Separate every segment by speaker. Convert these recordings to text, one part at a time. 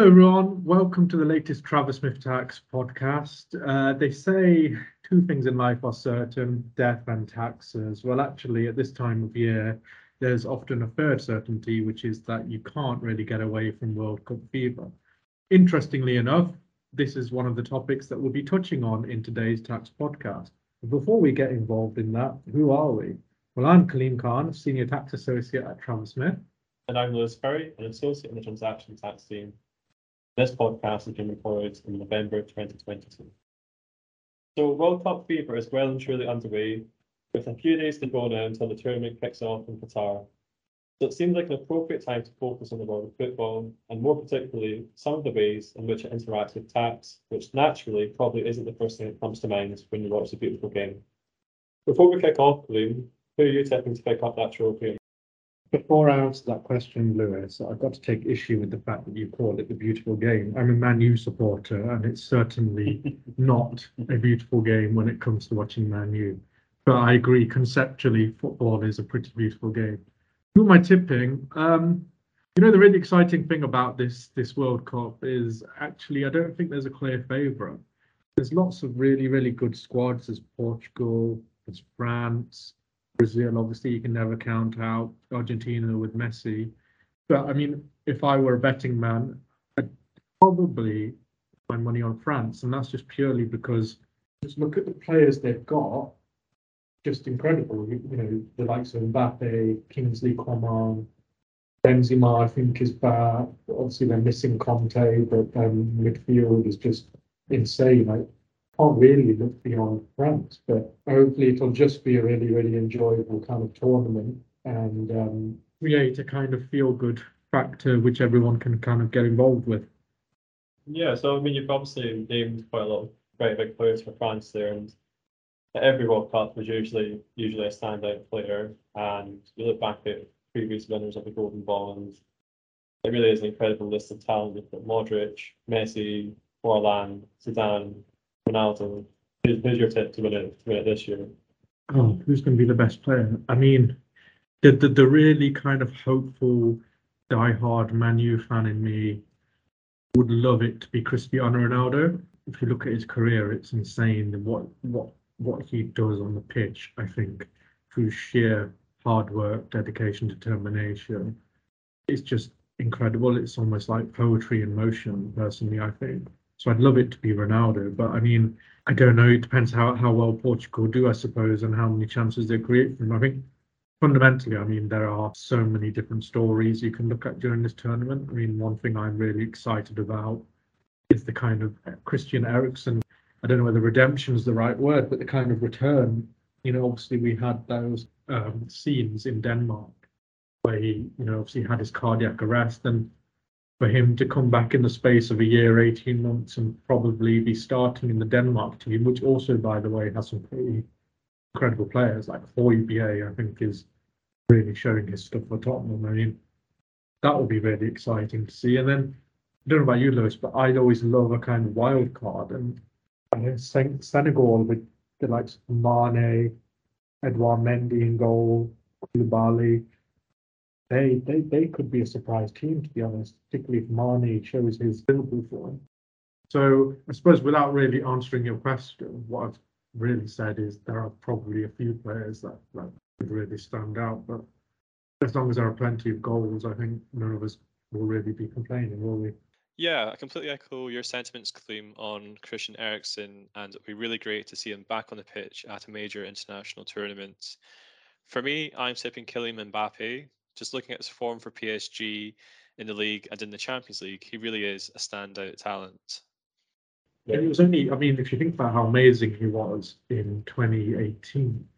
Speaker 1: Hello, everyone. Welcome to the latest Travers Smith Tax podcast. Uh, they say two things in life are certain death and taxes. Well, actually, at this time of year, there's often a third certainty, which is that you can't really get away from World Cup fever. Interestingly enough, this is one of the topics that we'll be touching on in today's tax podcast. Before we get involved in that, who are we? Well, I'm Kaleem Khan, Senior Tax Associate at Travers Smith.
Speaker 2: And I'm Lewis Currie, an associate in the transaction tax team. This podcast has been recorded in November 2022. So World Cup fever is well and truly underway, with a few days to go now until the tournament kicks off in Qatar. So it seems like an appropriate time to focus on the world of football, and more particularly, some of the ways in which it interacts with tax, which naturally probably isn't the first thing that comes to mind when you watch the beautiful game. Before we kick off, Kaleem, who are you tipping to pick up that trophy?
Speaker 1: Before I answer that question, Lewis, I've got to take issue with the fact that you call it the beautiful game. I'm a Man U supporter, and it's certainly not a beautiful game when it comes to watching Man U. But I agree, conceptually, football is a pretty beautiful game. Who am I tipping? Um, you know, the really exciting thing about this this World Cup is actually I don't think there's a clear favourite. There's lots of really, really good squads. There's Portugal, there's France, Brazil, obviously, you can never count out Argentina with Messi. But I mean, if I were a betting man, I'd probably my money on France, and that's just purely because just look at the players they've got. Just incredible, you, you know, the likes of Mbappe, Kingsley Coman, Benzema, I think is back. Obviously, they're missing Kanté, but um, midfield is just insane. Like can't really look beyond France, but hopefully it'll just be a really, really enjoyable kind of tournament and um, create a kind of feel good factor which everyone can kind of get involved with.
Speaker 2: Yeah, so I mean, you've obviously named quite a lot of great big players for France there, and every World Cup was usually usually a standout player. And you look back at previous winners of the Golden and it really is an incredible list of talent. You've got Modric, Messi, Forlan, Zidane, Ronaldo. Who's your tip to win it, to win it this year?
Speaker 1: Oh, who's going to be the best player? I mean, the, the, the really kind of hopeful, die-hard Man U fan in me would love it to be Cristiano Ronaldo. If you look at his career, it's insane what what what he does on the pitch. I think through sheer hard work, dedication, determination, it's just incredible. It's almost like poetry in motion. Personally, I think. So I'd love it to be Ronaldo, but I mean, I don't know. It depends how, how well Portugal do, I suppose, and how many chances they create from. I think fundamentally, I mean, there are so many different stories you can look at during this tournament. I mean, one thing I'm really excited about is the kind of Christian Eriksen. I don't know whether redemption is the right word, but the kind of return. You know, obviously we had those um, scenes in Denmark where he, you know, obviously had his cardiac arrest and for him to come back in the space of a year, 18 months, and probably be starting in the Denmark team, which also, by the way, has some pretty incredible players like Højbjerg, I think, is really showing his stuff for Tottenham. I mean, that would be really exciting to see. And then, I don't know about you, Lewis, but I'd always love a kind of wild card. And I know Senegal with the likes of Mane, Edouard Mendy in goal, Koulibaly, they they they could be a surprise team to be honest, particularly if Mane shows his Liverpool form. So I suppose without really answering your question, what I've really said is there are probably a few players that, could really stand out, but as long as there are plenty of goals, I think none of us will really be complaining, will we?
Speaker 3: Yeah, I completely echo your sentiments, Kaleem, on Christian Eriksen, and it'd be really great to see him back on the pitch at a major international tournament. For me, I'm tipping Kylian Mbappe just looking at his form for PSG in the league and in the Champions League, he really is a standout talent.
Speaker 1: Yeah, it was only, I mean, if you think about how amazing he was in 2018,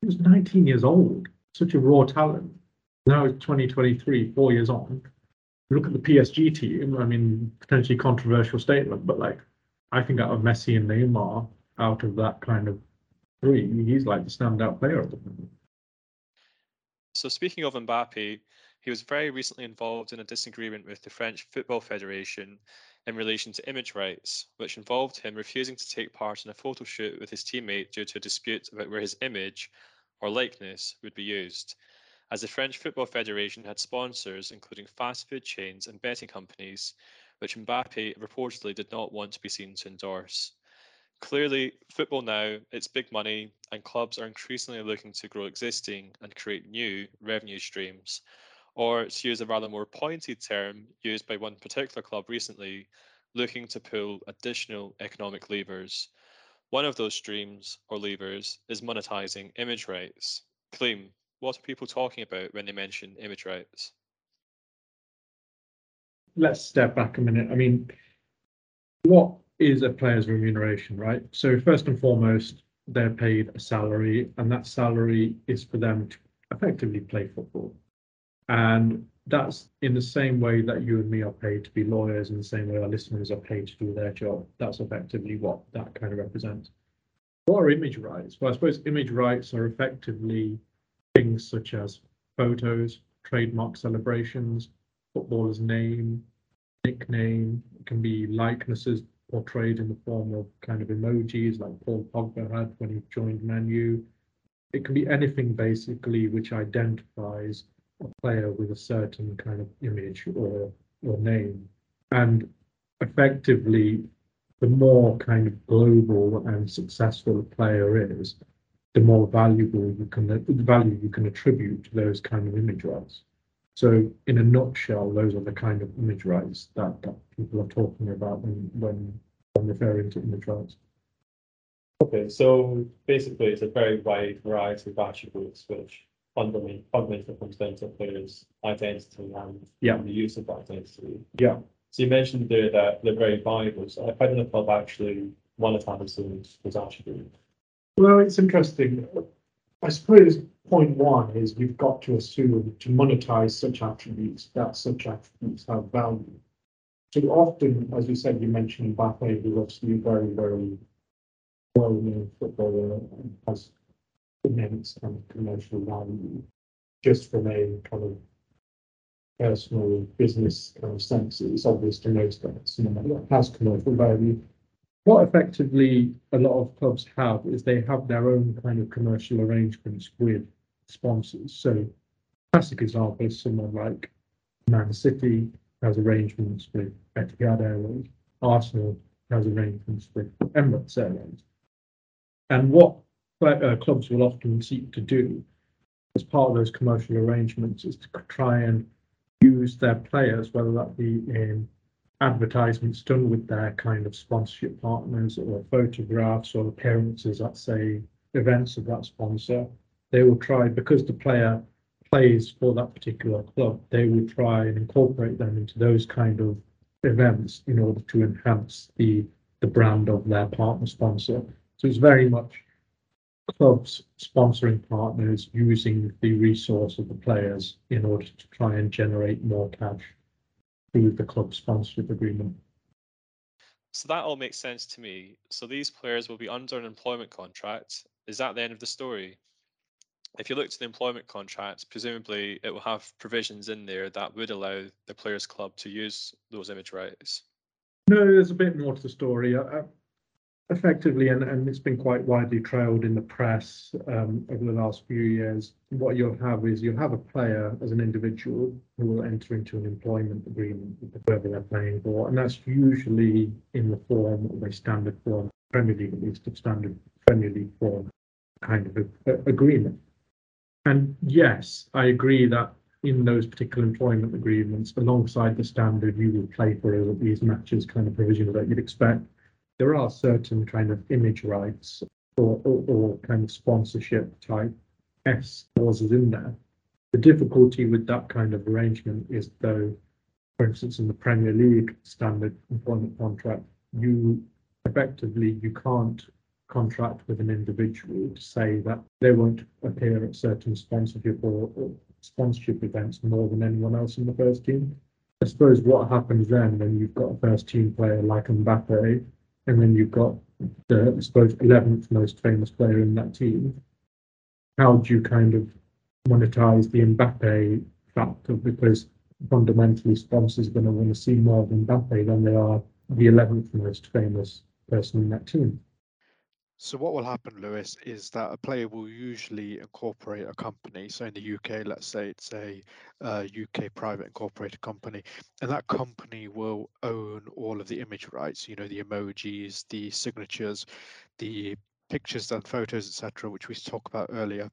Speaker 1: he was 19 years old, such a raw talent. Now it's 2023, four years on. Look at the PSG team. I mean, potentially controversial statement, but like, I think out of Messi and Neymar, out of that kind of three, he's like the standout player at the moment.
Speaker 3: So speaking of Mbappe, he was very recently involved in a disagreement with the French Football Federation in relation to image rights, which involved him refusing to take part in a photo shoot with his teammate due to a dispute about where his image or likeness would be used. As the French Football Federation had sponsors, including fast food chains and betting companies, which Mbappe reportedly did not want to be seen to endorse. Clearly, football now, it's big money, and clubs are increasingly looking to grow existing and create new revenue streams. Or, to use a rather more pointed term used by one particular club recently, looking to pull additional economic levers. One of those streams or levers is monetizing image rights. Kaleem, what are people talking about when they mention image rights?
Speaker 1: let's step back a minute. I mean, what is a player's remuneration, right? So first and foremost, they're paid a salary, and that salary is for them to effectively play football. And that's in the same way that you and me are paid to be lawyers, in the same way our listeners are paid to do their job. That's effectively what that kind of represents. What are image rights? Well, I suppose image rights are effectively things such as photos, trademark celebrations, footballer's name, nickname, it can be likenesses portrayed in the form of kind of emojis like Paul Pogba had when he joined Manu. It can be anything basically which identifies a player with a certain kind of image or or name. And effectively, the more kind of global and successful a player is, the more valuable you can the value you can attribute to those kind of image rights. So in a nutshell, those are the kind of image rights that, that people are talking about when, when, when referring to image rights.
Speaker 2: Okay, so basically it's a very wide variety of attributes which fundamentally, fundamentally comes down to player's identity and
Speaker 1: Yeah.
Speaker 2: the use of that identity.
Speaker 1: Yeah.
Speaker 2: So you mentioned there that they're very valuable, so how did the club actually monetize those, those attributes?
Speaker 4: Well, it's interesting. I suppose point one is we've got to assume to monetize such attributes that such attributes have value. So often, as you said, you mentioned Mbappe, who's obviously very, very well-known footballer and has immense kind of commercial value just from a kind of personal business kind of sense. It's obvious to most that someone that has commercial value what effectively a lot of clubs have is they have their own kind of commercial arrangements with sponsors. So, classic example is someone like Man City has arrangements with Etihad Airways, Arsenal has arrangements with Emirates Airlines. And what uh, clubs will often seek to do as part of those commercial arrangements is to try and use their players, whether that be in advertisements done with their kind of sponsorship partners or photographs or appearances at say events of that sponsor they will try because the player plays for that particular club they will try and incorporate them into those kind of events in order to enhance the the brand of their partner sponsor so it's very much clubs sponsoring partners using the resource of the players in order to try and generate more cash through the club sponsorship agreement.
Speaker 3: So that all makes sense to me. So these players will be under an employment contract. Is that the end of the story? If you look to the employment contract, presumably it will have provisions in there that would allow the players' club to use those image rights.
Speaker 1: No, there's a bit more to the story. I, effectively, and, and it's been quite widely trailed in the press um, over the last few years, what you'll have is you'll have a player as an individual who will enter into an employment agreement with club they're playing for, and that's usually in the form of a standard form, Premier League at least, a standard Premier League form kind of a, a, agreement. And yes, I agree that in those particular employment agreements, alongside the standard you will play for these matches kind of provisions that you'd expect, there are certain kind of image rights or, or, or kind of sponsorship type S clauses in there. The difficulty with that kind of arrangement is though, for instance, in the Premier League standard employment contract, you effectively you can't contract with an individual to say that they won't appear at certain sponsorship or, or sponsorship events more than anyone else in the first team. I suppose what happens then when you've got a first team player like Mbappe and then you've got the, I suppose, 11th most famous player in that team. How do you kind of monetize the Mbappe factor? Because fundamentally, sponsors are going to want to see more of Mbappe than they are the 11th most famous person in that team.
Speaker 5: So what will happen, Lewis, is that a player will usually incorporate a company. So in the UK, let's say it's a uh, UK private incorporated company, and that company will own all of the image rights. You know, the emojis, the signatures, the pictures and photos, etc., which we talked about earlier,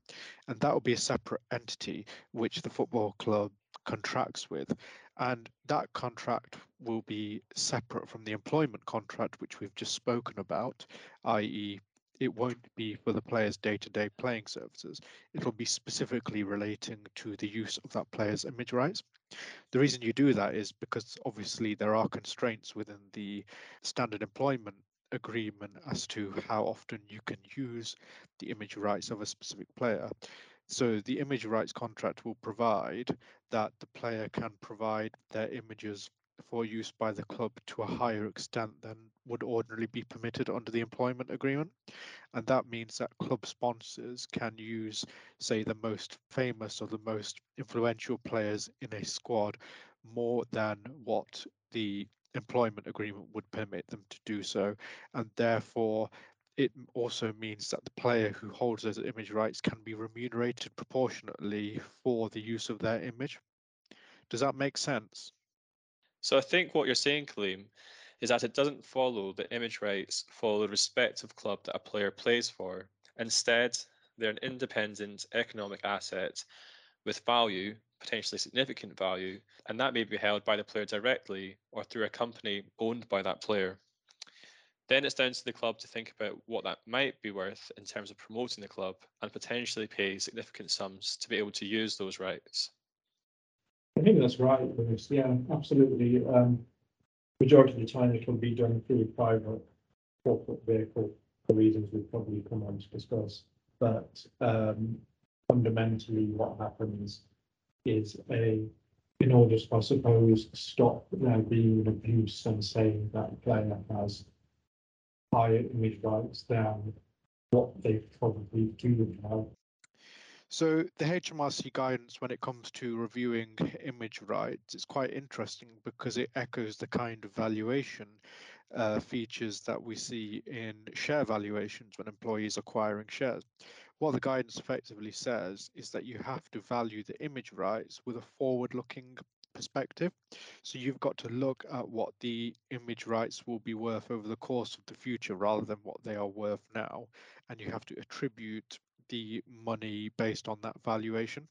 Speaker 5: and that will be a separate entity which the football club contracts with, and that contract will be separate from the employment contract which we've just spoken about, i.e it won't be for the player's day-to-day playing services. It'll be specifically relating to the use of that player's image rights. The reason you do that is because obviously there are constraints within the standard employment agreement as to how often you can use the image rights of a specific player. So the image rights contract will provide that the player can provide their images for use by the club to a higher extent than would ordinarily be permitted under the employment agreement. And that means that club sponsors can use, say, the most famous or the most influential players in a squad more than what the employment agreement would permit them to do so. And therefore, it also means that the player who holds those image rights can be remunerated proportionately for the use of their image. Does that make sense?
Speaker 3: So I think what you're saying, Kaleem, is that it doesn't follow the image rights follow the respective club that a player plays for. Instead, they're an independent economic asset with value, potentially significant value, and that may be held by the player directly or through a company owned by that player. Then it's down to the club to think about what that might be worth in terms of promoting the club and potentially pay significant sums to be able to use those rights.
Speaker 4: I think that's right. Yeah, absolutely. Um, majority of the time it can be done through private corporate vehicle for reasons we've probably come on to discuss. But um, fundamentally, what happens is a, in order to, I suppose, stop there being an abuse and saying that player has higher image rights than what they probably do have
Speaker 5: so the HMRC guidance when it comes to reviewing image rights is quite interesting because it echoes the kind of valuation uh, features that we see in share valuations when employees acquiring shares. What the guidance effectively says is that you have to value the image rights with a forward-looking perspective. So you've got to look at what the image rights will be worth over the course of the future rather than what they are worth now. And you have to attribute the money based on that valuation.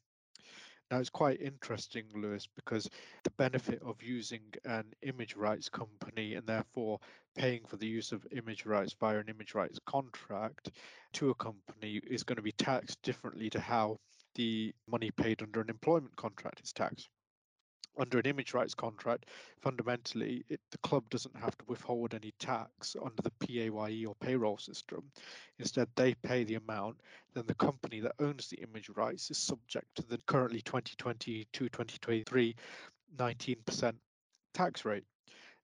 Speaker 5: Now, it's quite interesting, Lewis, because the benefit of using an image rights company and therefore paying for the use of image rights via an image rights contract to a company is going to be taxed differently to how the money paid under an employment contract is taxed under an image rights contract, fundamentally, it, the club doesn't have to withhold any tax under the PAYE or payroll system. Instead, they pay the amount. Then the company that owns the image rights is subject to the currently 2022 2023 19% tax rate.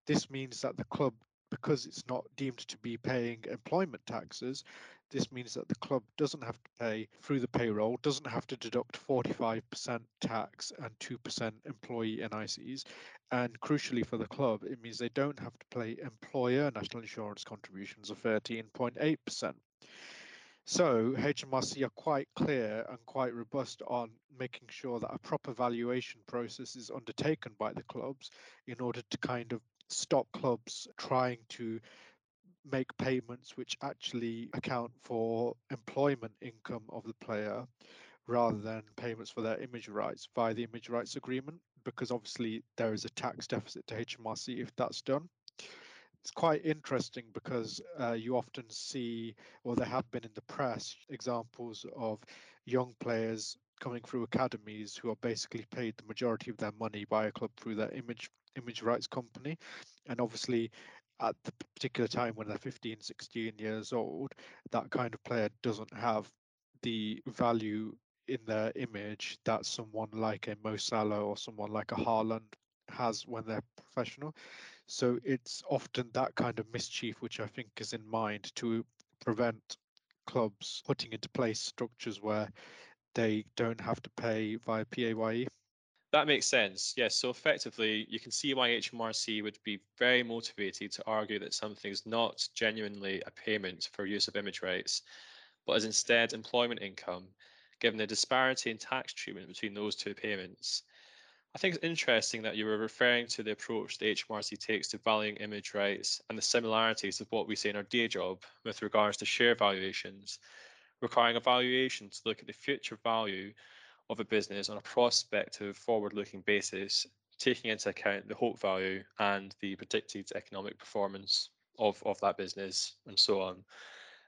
Speaker 5: This means that the club because it's not deemed to be paying employment taxes, this means that the club doesn't have to pay through the payroll, doesn't have to deduct 45% tax and 2% employee NICs. And crucially for the club, it means they don't have to pay employer national insurance contributions of 13.8%. So HMRC are quite clear and quite robust on making sure that a proper valuation process is undertaken by the clubs in order to kind of stop clubs trying to make payments which actually account for employment income of the player rather than payments for their image rights via the image rights agreement because obviously there is a tax deficit to HMRC if that's done. It's quite interesting because uh, you often see, or there have been in the press, examples of young players coming through academies who are basically paid the majority of their money by a club through their image image rights company and obviously at the particular time when they're 15 16 years old that kind of player doesn't have the value in their image that someone like a Mo Salah or someone like a Haaland has when they're professional. So it's often that kind of mischief which I think is in mind to prevent clubs putting into place structures where they don't have to pay via PAYE.
Speaker 3: That makes sense. Yes. So effectively, you can see why HMRC would be very motivated to argue that something is not genuinely a payment for use of image rights, but is instead employment income, given the disparity in tax treatment between those two payments. I think it's interesting that you were referring to the approach the HMRC takes to valuing image rights and the similarities of what we say in our day job with regards to share valuations, requiring a valuation to look at the future value of a business on a prospective forward-looking basis, taking into account the hope value and the predicted economic performance of, of that business and so on.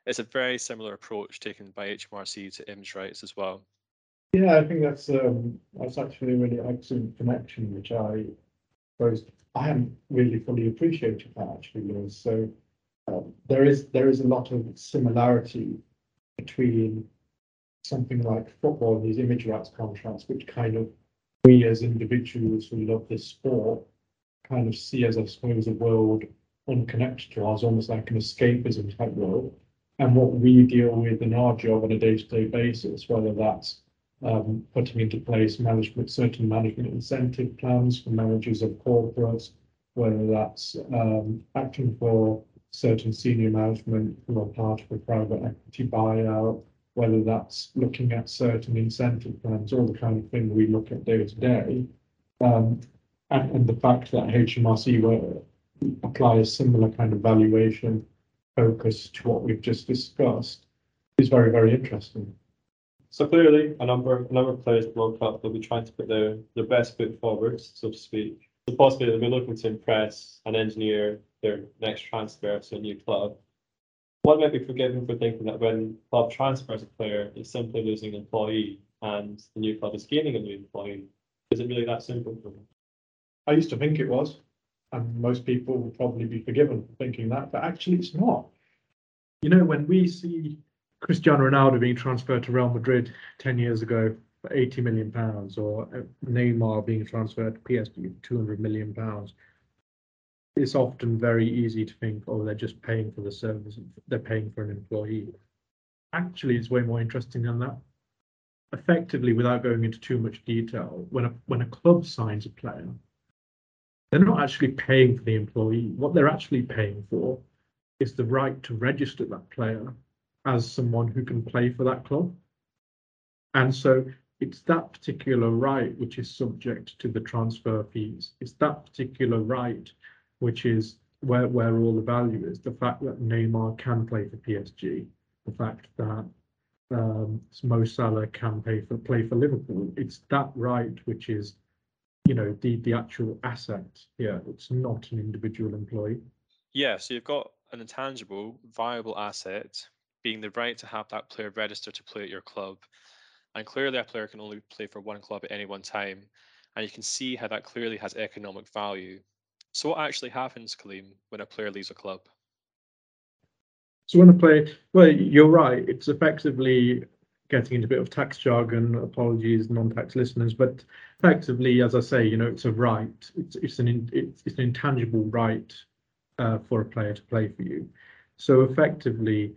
Speaker 3: It's a very similar approach taken by HMRC to image rights as well.
Speaker 4: Yeah, I think that's, um, that's actually a really excellent connection, which I suppose I haven't really fully appreciated that actually, Lewis. So um, there is, there is a lot of similarity between something like football these image rights contracts, which kind of we as individuals who love this sport kind of see as, I suppose, a world unconnected to ours, almost like an escapism type world. And what we deal with in our job on a day-to-day basis, whether that's um, putting into place management, certain management incentive plans for managers of corporates, whether that's um, acting for certain senior management who are part of a private equity buyout, whether that's looking at certain incentive plans, all the kind of thing we look at day to day. Um, and, and the fact that HMRC will apply a similar kind of valuation focus to what we've just discussed is very, very interesting.
Speaker 2: So clearly, a number, a number of players at Cup will be trying to put their, their best foot forward, so to speak. So possibly they'll be looking to impress and engineer their next transfer to a new club. One might be forgiven for thinking that when club transfers a player, it's simply losing an employee and the new club is gaining a new employee. Is it really that simple for them?
Speaker 4: I used to think it was, and most people will probably be forgiven for thinking that, but actually it's not.
Speaker 1: You know, when we see Cristiano Ronaldo being transferred to Real Madrid ten years ago for eighty million pounds, or Neymar being transferred to PSG for two hundred million pounds, it's often very easy to think, oh, they're just paying for the service, they're paying for an employee. Actually, it's way more interesting than that. Effectively, without going into too much detail, when a when a club signs a player, they're not actually paying for the employee. What they're actually paying for is the right to register that player as someone who can play for that club. And so it's that particular right which is subject to the transfer fees. It's that particular right which is where, where all the value is. The fact that Neymar can play for PSG, the fact that um, Mo Salah can pay for play for Liverpool. It's that right which is, you know, the the actual asset here. It's not an individual employee.
Speaker 3: Yeah, so you've got an intangible, viable asset being the right to have that player register to play at your club. And clearly, a player can only play for one club at any one time. And you can see how that clearly has economic value. So, what actually happens, Kaleem, when a player leaves a club?
Speaker 1: So, when a player, well, you're right, it's effectively getting into a bit of tax jargon. Apologies, non-tax listeners, but effectively, as I say, you know, it's a right. It's it's an it's, it's an intangible right uh, for a player to play for you. So effectively,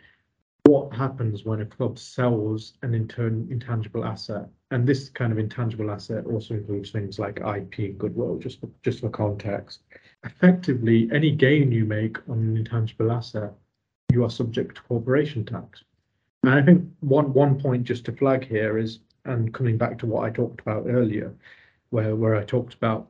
Speaker 1: what happens when a club sells an intangible asset and this kind of intangible asset also includes things like ip goodwill just for, just for context effectively any gain you make on an intangible asset you are subject to corporation tax and i think one one point just to flag here is and coming back to what i talked about earlier where where i talked about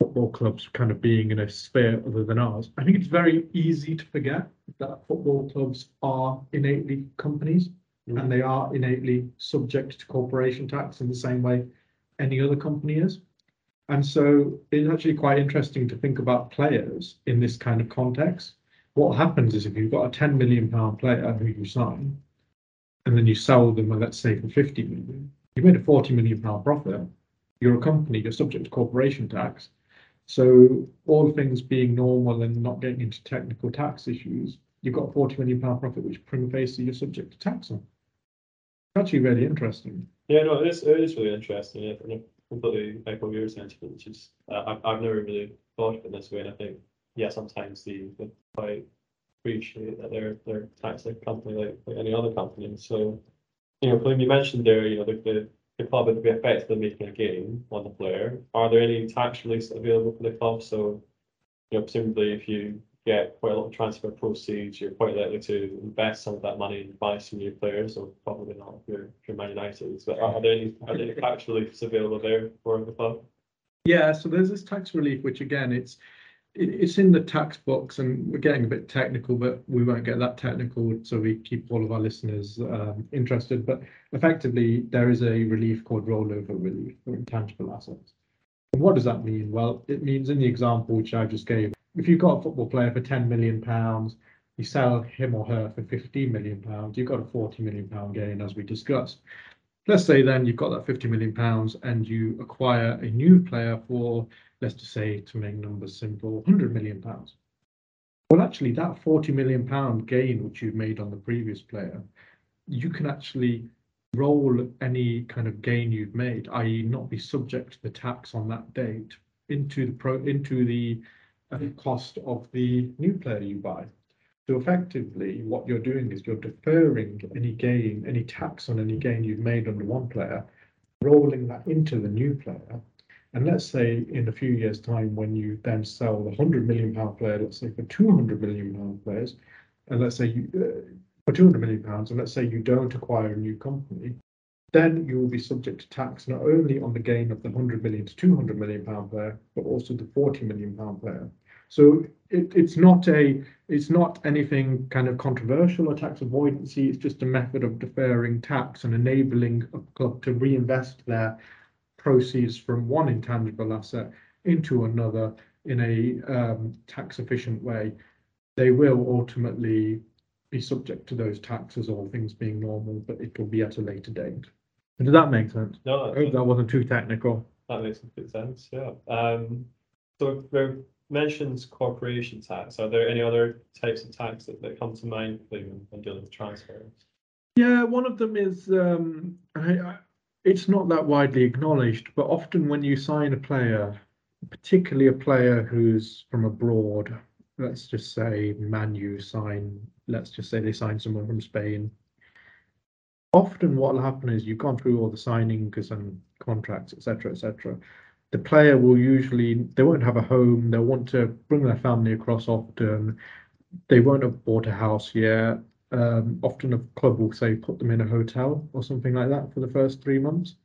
Speaker 1: football clubs kind of being in a sphere other than ours. I think it's very easy to forget that football clubs are innately companies mm. and they are innately subject to corporation tax in the same way any other company is. And so it's actually quite interesting to think about players in this kind of context. What happens is if you've got a 10 million pound player who you sign and then you sell them, let's say for 50 million, you made a 40 million pound profit. You're a company, you're subject to corporation tax so all things being normal and not getting into technical tax issues, you've got a 40 million pound profit, which prima facie you're subject to tax on. It's actually really interesting.
Speaker 2: Yeah, no, it is, it is really interesting. Yeah, completely echo your sentiment, which is, uh, I've, I've never really thought of it this way. And I think, yeah, sometimes the, the quite appreciate that they're, they're taxed like a company like, like any other company. So, you know, Kaleem, you mentioned there, you know, the, the the club would be effectively making a gain on the player. Are there any tax reliefs available for the club? So, you know, presumably if you get quite a lot of transfer proceeds, you're quite likely to invest some of that money and buy some new players, or probably not if you're, if you're Man United. But are there any, are there any tax reliefs available there for the club?
Speaker 1: Yeah, so there's this tax relief, which again, it's it's in the tax box, and we're getting a bit technical, but we won't get that technical, so we keep all of our listeners um, interested. But effectively, there is a relief called rollover relief for intangible assets. And what does that mean? Well, it means in the example which I just gave, if you've got a football player for 10 million pounds, you sell him or her for 15 million pounds, you've got a 40 million pound gain, as we discussed. Let's say then you've got that 50 million pounds and you acquire a new player for, let's just say, to make numbers simple, 100 million pounds. Well, actually, that 40 million pound gain which you've made on the previous player, you can actually roll any kind of gain you've made, i.e., not be subject to the tax on that date into the pro into the cost of the new player you buy. So effectively, what you're doing is you're deferring any gain, any tax on any gain you've made under one player, rolling that into the new player. And let's say in a few years' time, when you then sell the hundred million pound player, let's say for two hundred million pound players, and let's say you uh, for two hundred million pounds, and let's say you don't acquire a new company, then you will be subject to tax not only on the gain of the hundred million to two hundred million pound player, but also the forty million pound player. So it, it's not a it's not anything kind of controversial or tax avoidancy. It's just a method of deferring tax and enabling a club to reinvest their proceeds from one intangible asset into another in a um, tax efficient way. They will ultimately be subject to those taxes, all things being normal, but it will be at a later date. Does that make sense?
Speaker 2: No,
Speaker 1: I
Speaker 2: that-
Speaker 1: hope that wasn't too technical.
Speaker 2: That makes complete sense, yeah. Um, so there mentions corporation tax. Are there any other types of tax that, that come to mind Clayton, when dealing with transfers?
Speaker 1: Yeah, one of them is um, I, I, it's not that widely acknowledged, but often when you sign a player, particularly a player who's from abroad, let's just say Manu sign, let's just say they sign someone from Spain. Often what will happen is you've gone through all the signings and contracts, etc., etc. The player will usually they won't have a home. They'll want to bring their family across often. They won't have bought a house yet um, often a club will say put them in a hotel or something like that for the first three months.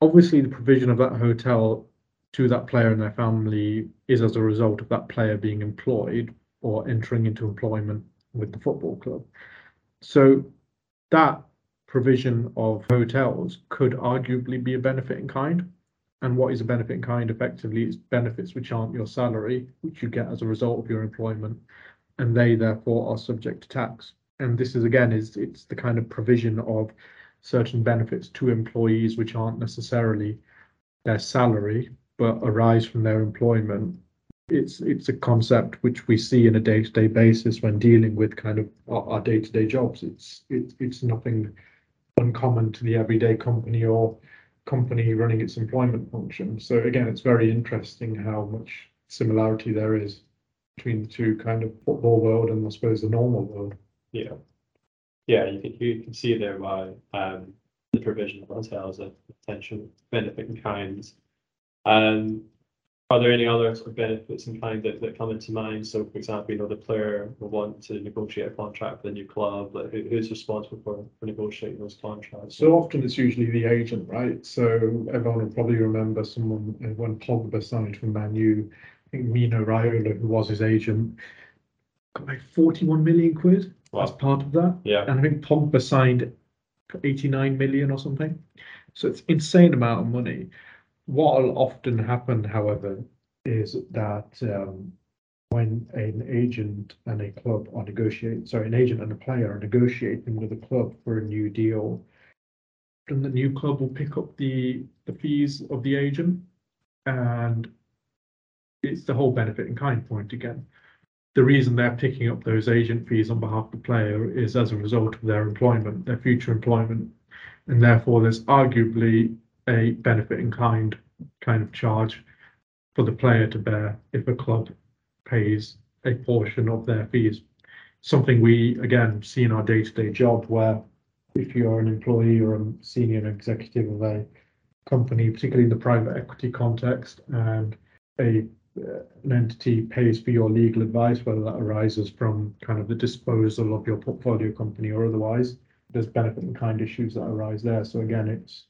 Speaker 1: Obviously, the provision of that hotel to that player and their family is as a result of that player being employed or entering into employment with the football club. So that provision of hotels could arguably be a benefit in kind. And what is a benefit in kind? Effectively, it's benefits which aren't your salary, which you get as a result of your employment, and they therefore are subject to tax and this is again is it's the kind of provision of certain benefits to employees which aren't necessarily their salary but arise from their employment it's it's a concept which we see in a day-to-day basis when dealing with kind of our, our day-to-day jobs it's it, it's nothing uncommon to the everyday company or company running its employment function so again it's very interesting how much similarity there is between the two kind of football world and i suppose the normal world
Speaker 2: Yeah. Yeah, you can, you can see there why, um, the provision of hotels a potential benefit in kind. Um, are there any other sort of benefits in kind that, that come into mind? So for example, you know, the player will want to negotiate a contract with a new club, like who, who's responsible for, for negotiating those contracts?
Speaker 4: So often it's usually the agent, right? So everyone will probably remember someone when Pogba signed for Man U, I think Mino Raiola, who was his agent, got like 41 million quid as part of that.
Speaker 2: Yeah,
Speaker 4: And I think Pogba signed 89 million or something. So it's insane amount of money. What will often happen, however, is that um, when an agent and a club are negotiating, sorry, an agent and a player are negotiating with a club for a new deal, then the new club will pick up the the fees of the agent, and it's the whole benefit in kind point again the reason they're picking up those agent fees on behalf of the player is as a result of their employment, their future employment. And therefore, there's arguably a benefit in kind kind of charge for the player to bear if a club pays a portion of their fees. Something we again see in our day-to-day job where
Speaker 1: if you're an employee or a senior executive of a company, particularly in the private equity context, and a uh, an entity pays for your legal advice, whether that arises from kind of the disposal of your portfolio company or otherwise. There's benefit in kind issues that arise there. So again, it's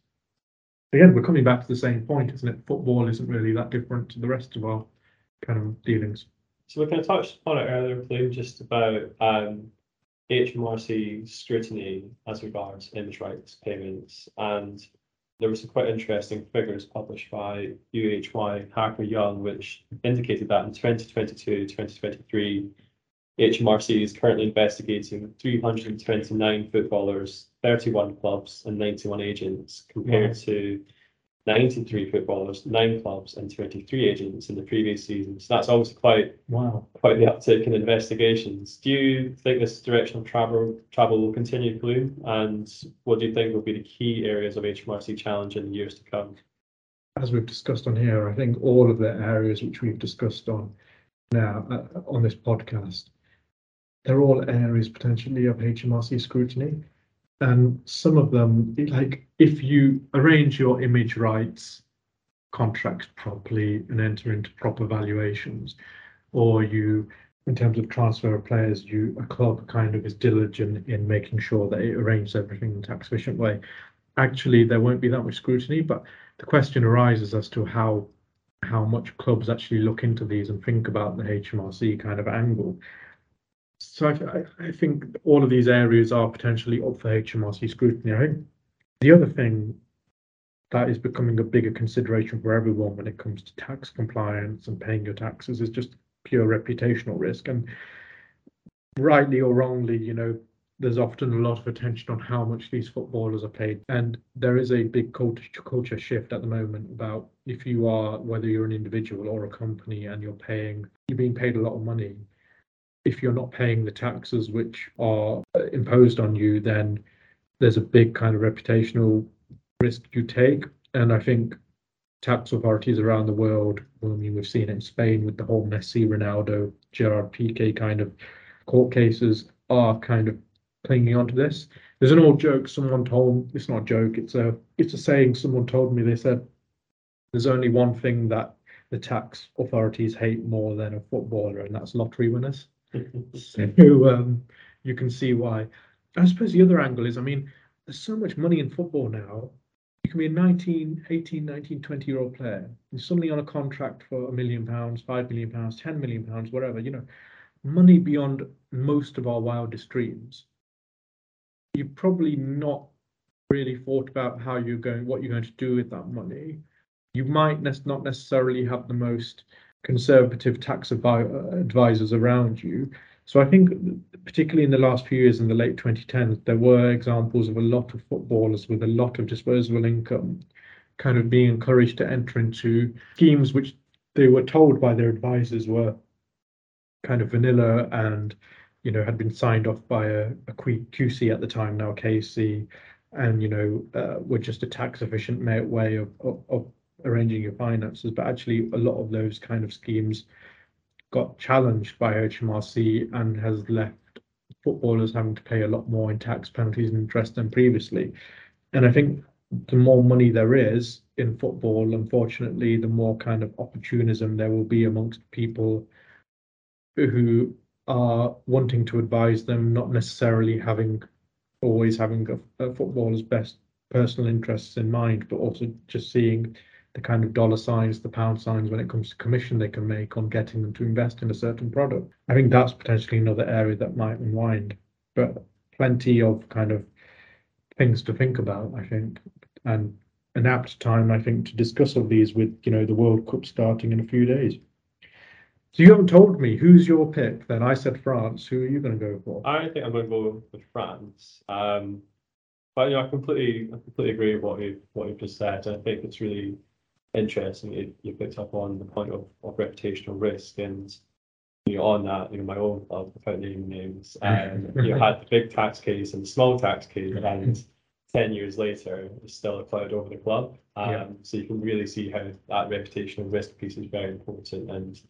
Speaker 1: again we're coming back to the same point, isn't it? Football isn't really that different to the rest of our kind of dealings.
Speaker 2: So we kind of touched upon it earlier, Kaleem, just about um, HMRC scrutiny as regards image rights payments. And there were some quite interesting figures published by UHY Hacker Young, which indicated that in 2022 2023, HMRC is currently investigating 329 footballers, 31 clubs, and 91 agents, compared
Speaker 1: Wow.
Speaker 2: to 93 footballers, nine clubs, and 23 agents in the previous season. So that's obviously quite
Speaker 1: Wow.
Speaker 2: quite the uptick in investigations. Do you think this direction of travel travel will continue, Kaleem? And what do you think will be the key areas of HMRC challenge in the years to come?
Speaker 1: as we've discussed on here, I think all of the areas which we've discussed on now uh, on this podcast, they're all areas potentially of HMRC scrutiny. And some of them, like if you arrange your image rights contracts properly and enter into proper valuations, or you, in terms of transfer of players, you a club kind of is diligent in making sure that it arranges everything in a tax efficient way. Actually, there won't be that much scrutiny, but the question arises as to how how much clubs actually look into these and think about the HMRC kind of angle. So I, I, think all of these areas are potentially up for HMRC scrutiny. I think the other thing that is becoming a bigger consideration for everyone when it comes to tax compliance and paying your taxes is just pure reputational risk. And rightly or wrongly, you know, there's often a lot of attention on how much these footballers are paid. And there is a big culture, culture shift at the moment about if you are, whether you're an individual or a company and you're paying, you're being paid a lot of money. If you're not paying the taxes which are uh, imposed on you, then there's a big kind of reputational risk you take. And I think tax authorities around the world, I mean, we've seen it in Spain with the whole Messi, Ronaldo, Gerard Piqué kind of court cases are kind of clinging onto this. There's an old joke someone told. It's not a joke. It's a it's a saying someone told me. They said there's only one thing that the tax authorities hate more than a footballer, and that's lottery winners. So um, you can see why. I suppose the other angle is, I mean, there's so much money in football now. You can be a 19, 18, 19, 20 year old player. You're suddenly on a contract for a million pounds, five million pounds, 10 million pounds, whatever, you know, money beyond most of our wildest dreams. You've probably not really thought about how you're going, what you're going to do with that money. You might ne- not necessarily have the most conservative tax advi- advisors around you. So I think, particularly in the last few years, in the late 2010s, there were examples of a lot of footballers with a lot of disposable income, kind of being encouraged to enter into schemes which they were told by their advisors were kind of vanilla and you know had been signed off by a QC at the time, now KC, and you know uh, were just a tax efficient way of, of, of arranging your finances. But actually, a lot of those kind of schemes got challenged by HMRC and has left footballers having to pay a lot more in tax penalties and interest than previously. And I think the more money there is in football, unfortunately, the more kind of opportunism there will be amongst people who are wanting to advise them, not necessarily having always having a, a footballer's best personal interests in mind, but also just seeing the kind of dollar signs, the pound signs when it comes to commission they can make on getting them to invest in a certain product. I think that's potentially another area that might unwind, but plenty of kind of things to think about, I think, and an apt time, I think, to discuss all these with, you know, the World Cup starting in a few days. So you haven't told me who's your pick then. I said France. Who are you going to go for?
Speaker 2: I think I'm going to go with France. Um, but you know, I completely, I completely agree with what you what you've just said. I think it's really interesting. You, you picked up on the point of, of reputational risk, and you know, on that, you know, my own club, without naming names, um, you had the big tax case and the small tax case, and ten years later, it's still a cloud over the club. Um,
Speaker 1: Yeah.
Speaker 2: So you can really see how that reputational risk piece is very important, and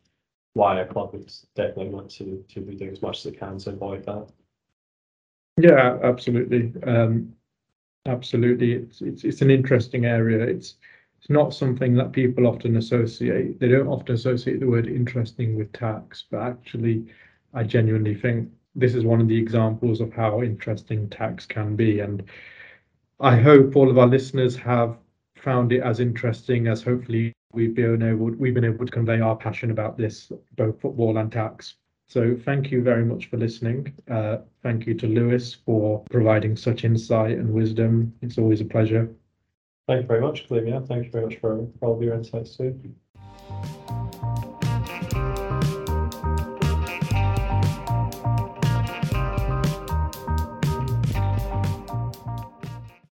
Speaker 2: why a club would definitely want to to be doing as much as it can to avoid that.
Speaker 1: Yeah, absolutely. Um, Absolutely, it's it's it's an interesting area. It's it's not something that people often associate. They don't often associate the word interesting with tax, but actually, I genuinely think this is one of the examples of how interesting tax can be. And I hope all of our listeners have found it as interesting as hopefully we've been able we've been able to convey our passion about this, both football and tax. So thank you very much for listening. Uh, thank you to Lewis for providing such insight and wisdom. It's always a pleasure.
Speaker 2: Thank you very much. Yeah, thank you very much for all of your insights too.